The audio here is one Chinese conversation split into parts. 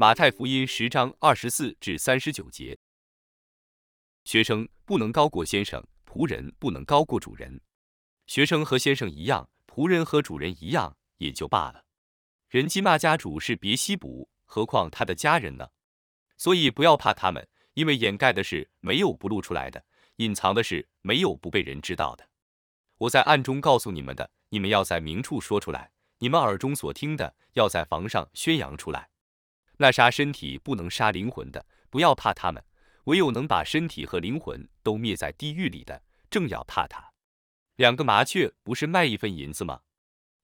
马太福音十章二十四至三十九节。学生不能高过先生，仆人不能高过主人。学生和先生一样，仆人和主人一样，也就罢了。人讥骂家主是别西卜，何况他的家人呢？所以不要怕他们，因为掩盖的是没有不露出来的，隐藏的是没有不被人知道的。我在暗中告诉你们的，你们要在明处说出来；你们耳中所听的，要在房上宣扬出来。那杀身体不能杀灵魂的，不要怕他们；唯有能把身体和灵魂都灭在地狱里的，正要怕他。两个麻雀不是卖一分银子吗？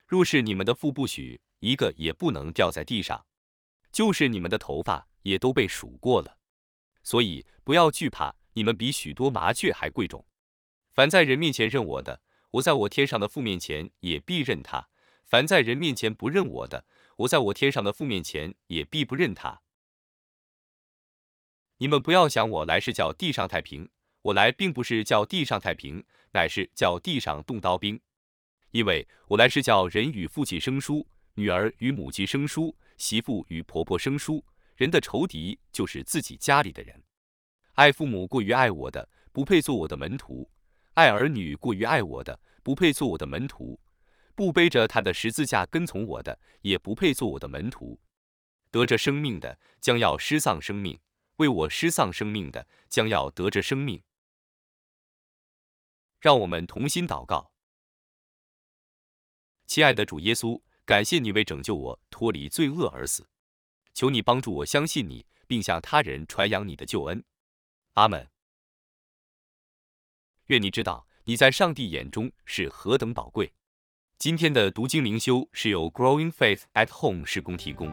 若是你们的父不许，一个也不能掉在地上。就是你们的头发也都被数过了，所以不要惧怕，你们比许多麻雀还贵重。凡在人面前认我的，我在我天上的父面前也必认他；凡在人面前不认我的，我在我天上的父面前也必不认他。你们不要想我来是叫地上太平，我来并不是叫地上太平，乃是叫地上动刀兵。因为我来是叫人与父亲生疏，女儿与母亲生疏，媳妇与婆婆生疏。人的仇敌就是自己家里的人。爱父母过于爱我的，不配做我的门徒；爱儿女过于爱我的，不配做我的门徒。不背着他的十字架跟从我的，也不配做我的门徒。得着生命的，将要失丧生命；为我失丧生命的，将要得着生命。让我们同心祷告，亲爱的主耶稣，感谢你为拯救我脱离罪恶而死，求你帮助我相信你，并向他人传扬你的救恩。阿门。愿你知道你在上帝眼中是何等宝贵。今天的读经灵修是由 Growing Faith at Home 施工提供。